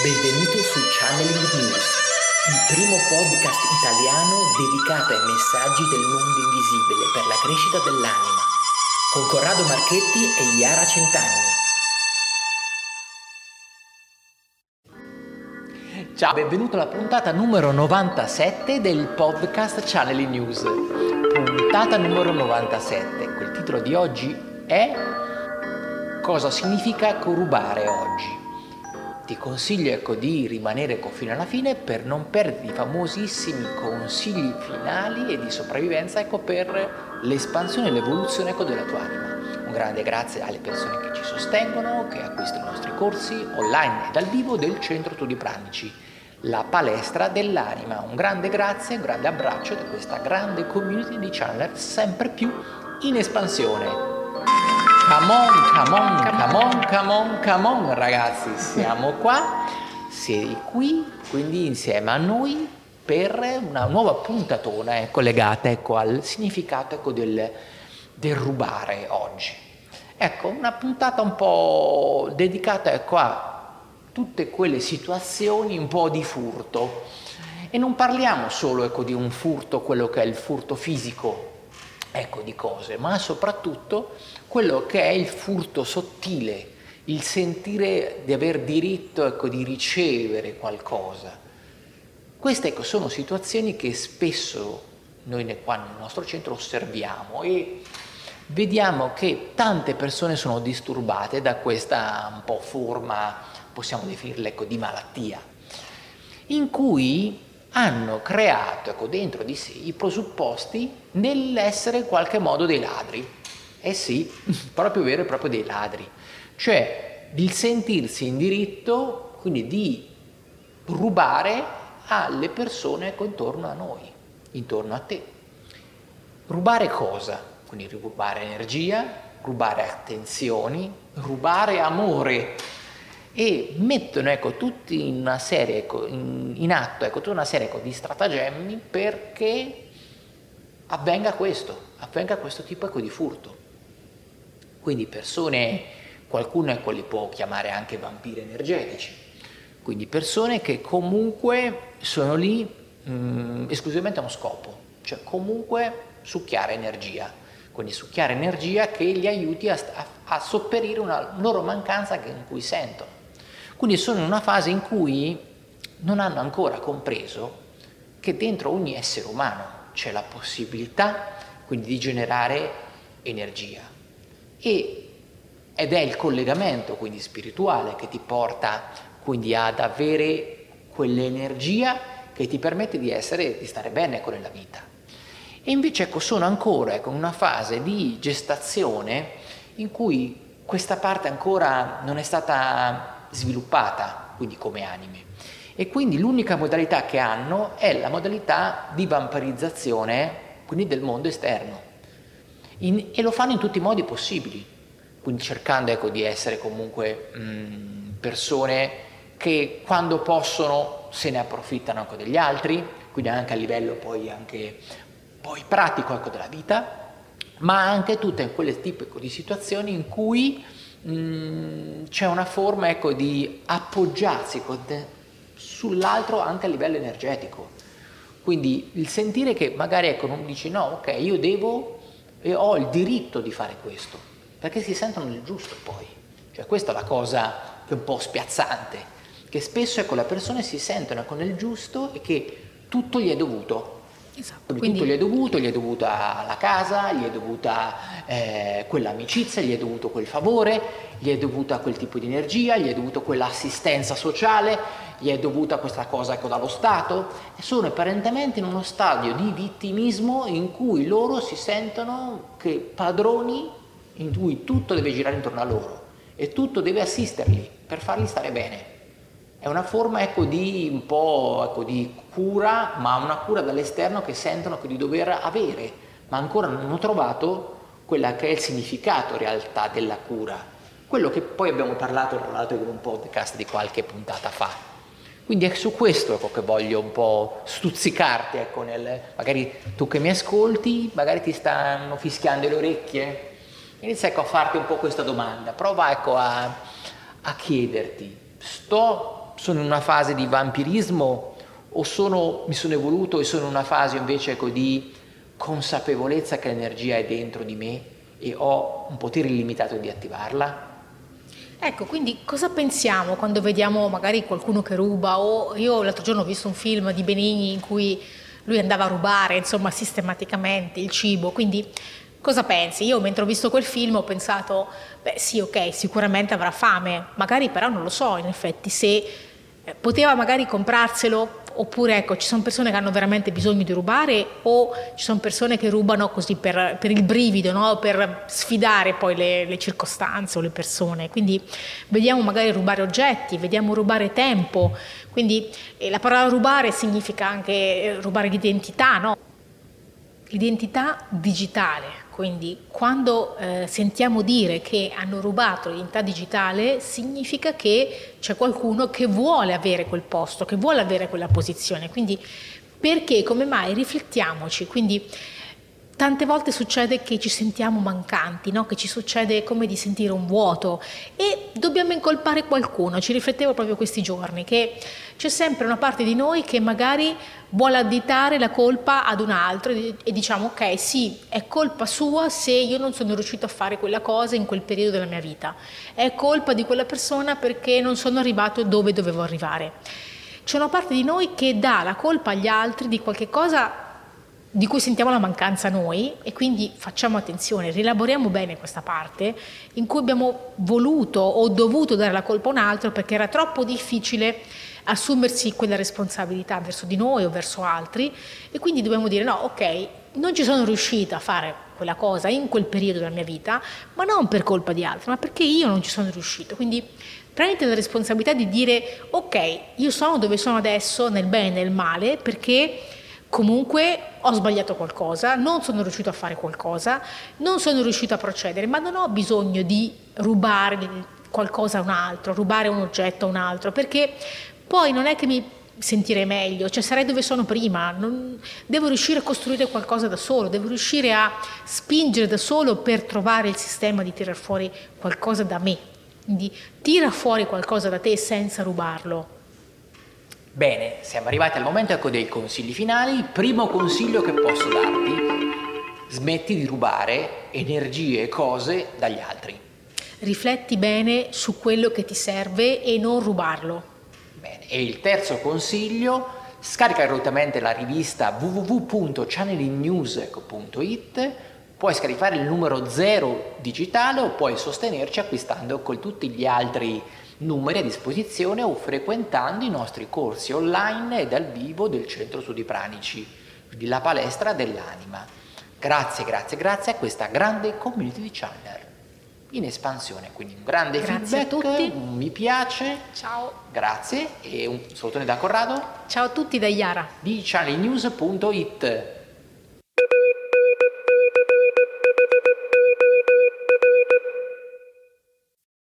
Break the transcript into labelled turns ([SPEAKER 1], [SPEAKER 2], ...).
[SPEAKER 1] Benvenuto su Channeling News, il primo podcast italiano dedicato ai messaggi del mondo invisibile per la crescita dell'anima, con Corrado Marchetti e Iara Centanni.
[SPEAKER 2] Ciao, benvenuto alla puntata numero 97 del podcast Channeling News. Puntata numero 97. Il titolo di oggi è Cosa significa corrubare oggi? Ti consiglio ecco, di rimanere ecco, fino alla fine per non perdere i famosissimi consigli finali e di sopravvivenza ecco, per l'espansione e l'evoluzione ecco, della tua anima. Un grande grazie alle persone che ci sostengono, che acquistano i nostri corsi online e dal vivo del Centro Studi Pranici, la palestra dell'anima. Un grande grazie, un grande abbraccio da questa grande community di channeler sempre più in espansione. Come on, come on, come on, come on, come on, ragazzi, siamo qua, sei qui, quindi insieme a noi per una nuova puntatona ecco, legata ecco, al significato ecco, del, del, rubare oggi. Ecco, una puntata un po' dedicata ecco, a tutte quelle situazioni un po' di furto. E non parliamo solo ecco, di un furto, quello che è il furto fisico, ecco, di cose, ma soprattutto quello che è il furto sottile, il sentire di aver diritto ecco, di ricevere qualcosa. Queste ecco, sono situazioni che spesso noi qua nel nostro centro osserviamo e vediamo che tante persone sono disturbate da questa un po' forma, possiamo definirla ecco, di malattia, in cui hanno creato ecco, dentro di sé i presupposti nell'essere in qualche modo dei ladri. Eh sì, proprio vero e proprio dei ladri. Cioè il sentirsi in diritto, quindi di rubare alle persone ecco, intorno a noi, intorno a te. Rubare cosa? Quindi rubare energia, rubare attenzioni, rubare amore e mettono ecco, tutti in, una serie, ecco, in, in atto ecco, tutta una serie ecco, di stratagemmi perché avvenga questo, avvenga questo tipo ecco, di furto. Quindi persone, qualcuno ecco, li può chiamare anche vampiri energetici, quindi persone che comunque sono lì mh, mm, esclusivamente a uno scopo, cioè comunque succhiare energia, quindi succhiare energia che gli aiuti a, a, a sopperire una loro mancanza in cui sentono. Quindi sono in una fase in cui non hanno ancora compreso che dentro ogni essere umano c'è la possibilità quindi di generare energia e, ed è il collegamento quindi spirituale che ti porta quindi ad avere quell'energia che ti permette di essere, di stare bene con la vita. E invece ecco, sono ancora ecco, in una fase di gestazione in cui questa parte ancora non è stata sviluppata, quindi come anime. E quindi l'unica modalità che hanno è la modalità di vampirizzazione, quindi del mondo esterno. In, e lo fanno in tutti i modi possibili, quindi cercando ecco, di essere comunque mh, mm, persone che quando possono se ne approfittano anche degli altri, quindi anche a livello poi, anche, poi pratico ecco, della vita, ma anche tutte quelle tipi ecco, di situazioni in cui Mm, c'è una forma ecco, di appoggiarsi sull'altro anche a livello energetico. Quindi il sentire che magari ecco, non dici no, ok, io devo e ho il diritto di fare questo, perché si sentono nel giusto poi. Cioè questa è la cosa che è un po' spiazzante, che spesso ecco, le persone si sentono con il giusto e che tutto gli è dovuto, Esatto. Quindi, tutto gli è dovuto, gli è dovuta la casa, gli è dovuta eh, quell'amicizia, gli è dovuto quel favore, gli è dovuta quel tipo di energia, gli è dovuto quell'assistenza sociale, gli è dovuta questa cosa ecco, dallo Stato e sono apparentemente in uno stadio di vittimismo in cui loro si sentono che padroni in cui tutto deve girare intorno a loro e tutto deve assisterli per farli stare bene. È una forma ecco, di un po' ecco, di cura, ma una cura dall'esterno che sentono di dover avere, ma ancora non hanno trovato quella che è il significato in realtà della cura. Quello che poi abbiamo parlato tra l'altro in un podcast di qualche puntata fa. Quindi è su questo ecco, che voglio un po' stuzzicarti, ecco, nel, magari tu che mi ascolti, magari ti stanno fischiando le orecchie, inizia ecco, a farti un po' questa domanda, prova ecco, a, a chiederti, sto sono in una fase di vampirismo o sono, mi sono evoluto e sono in una fase invece ecco, di consapevolezza che l'energia è dentro di me e ho un potere illimitato di attivarla?
[SPEAKER 3] Ecco, quindi cosa pensiamo quando vediamo magari qualcuno che ruba o io l'altro giorno ho visto un film di Benigni in cui lui andava a rubare, insomma, sistematicamente il cibo, quindi cosa pensi? Io mentre ho visto quel film ho pensato, beh sì, ok, sicuramente avrà fame, magari però non lo so, in effetti se poteva magari comprarselo oppure ecco, ci sono persone che hanno veramente bisogno di rubare o ci sono persone che rubano così per, per il brivido, no? per sfidare poi le, le, circostanze o le persone. Quindi vediamo magari rubare oggetti, vediamo rubare tempo, quindi eh, la parola rubare significa anche eh, rubare l'identità, no? l'identità digitale quindi quando eh, sentiamo dire che hanno rubato l'identità digitale significa che c'è qualcuno che vuole avere quel posto, che vuole avere quella posizione. Quindi perché, come mai? Riflettiamoci. Quindi tante volte succede che ci sentiamo mancanti, no? che ci succede come di sentire un vuoto e dobbiamo incolpare qualcuno. Ci riflettevo proprio questi giorni che c'è sempre una parte di noi che magari vuole additare la colpa ad un altro e diciamo ok sì è colpa sua se io non sono riuscito a fare quella cosa in quel periodo della mia vita, è colpa di quella persona perché non sono arrivato dove dovevo arrivare. C'è una parte di noi che dà la colpa agli altri di qualche cosa di cui sentiamo la mancanza noi e quindi facciamo attenzione, rielaboriamo bene questa parte in cui abbiamo voluto o dovuto dare la colpa a un altro perché era troppo difficile assumersi quella responsabilità verso di noi o verso altri e quindi dobbiamo dire no, ok, non ci sono riuscita a fare quella cosa in quel periodo della mia vita, ma non per colpa di altri, ma perché io non ci sono riuscito. Quindi prenditi la responsabilità di dire ok, io sono dove sono adesso nel bene e nel male perché comunque ho sbagliato qualcosa, non sono riuscito a fare qualcosa, non sono riuscito a procedere, ma non ho bisogno di rubare qualcosa a un altro, rubare un oggetto a un altro, perché poi non è che mi sentirei meglio, cioè sarei dove sono prima, non, devo riuscire a costruire qualcosa da solo, devo riuscire a spingere da solo per trovare il sistema di tirar fuori qualcosa da me, quindi tira fuori qualcosa da te senza rubarlo.
[SPEAKER 2] Bene, siamo arrivati al momento ecco, dei consigli finali. Il primo consiglio che posso darti, smetti di rubare energie e cose dagli altri.
[SPEAKER 3] Rifletti bene su quello che ti serve e non rubarlo.
[SPEAKER 2] Bene, e il terzo consiglio, scarica gratuitamente la rivista www.channelingnews.it Puoi scaricare il numero 0 digitale o puoi sostenerci acquistando con tutti gli altri numeri a disposizione o frequentando i nostri corsi online e dal vivo del Centro Studi Pranici, quindi la palestra dell'anima. Grazie, grazie, grazie a questa grande community di channel in espansione, quindi un grande
[SPEAKER 3] grazie
[SPEAKER 2] feedback,
[SPEAKER 3] a tutti.
[SPEAKER 2] un mi piace.
[SPEAKER 3] Ciao.
[SPEAKER 2] Grazie e un salutone da Corrado.
[SPEAKER 3] Ciao a tutti da Iara
[SPEAKER 2] di channelnews.it.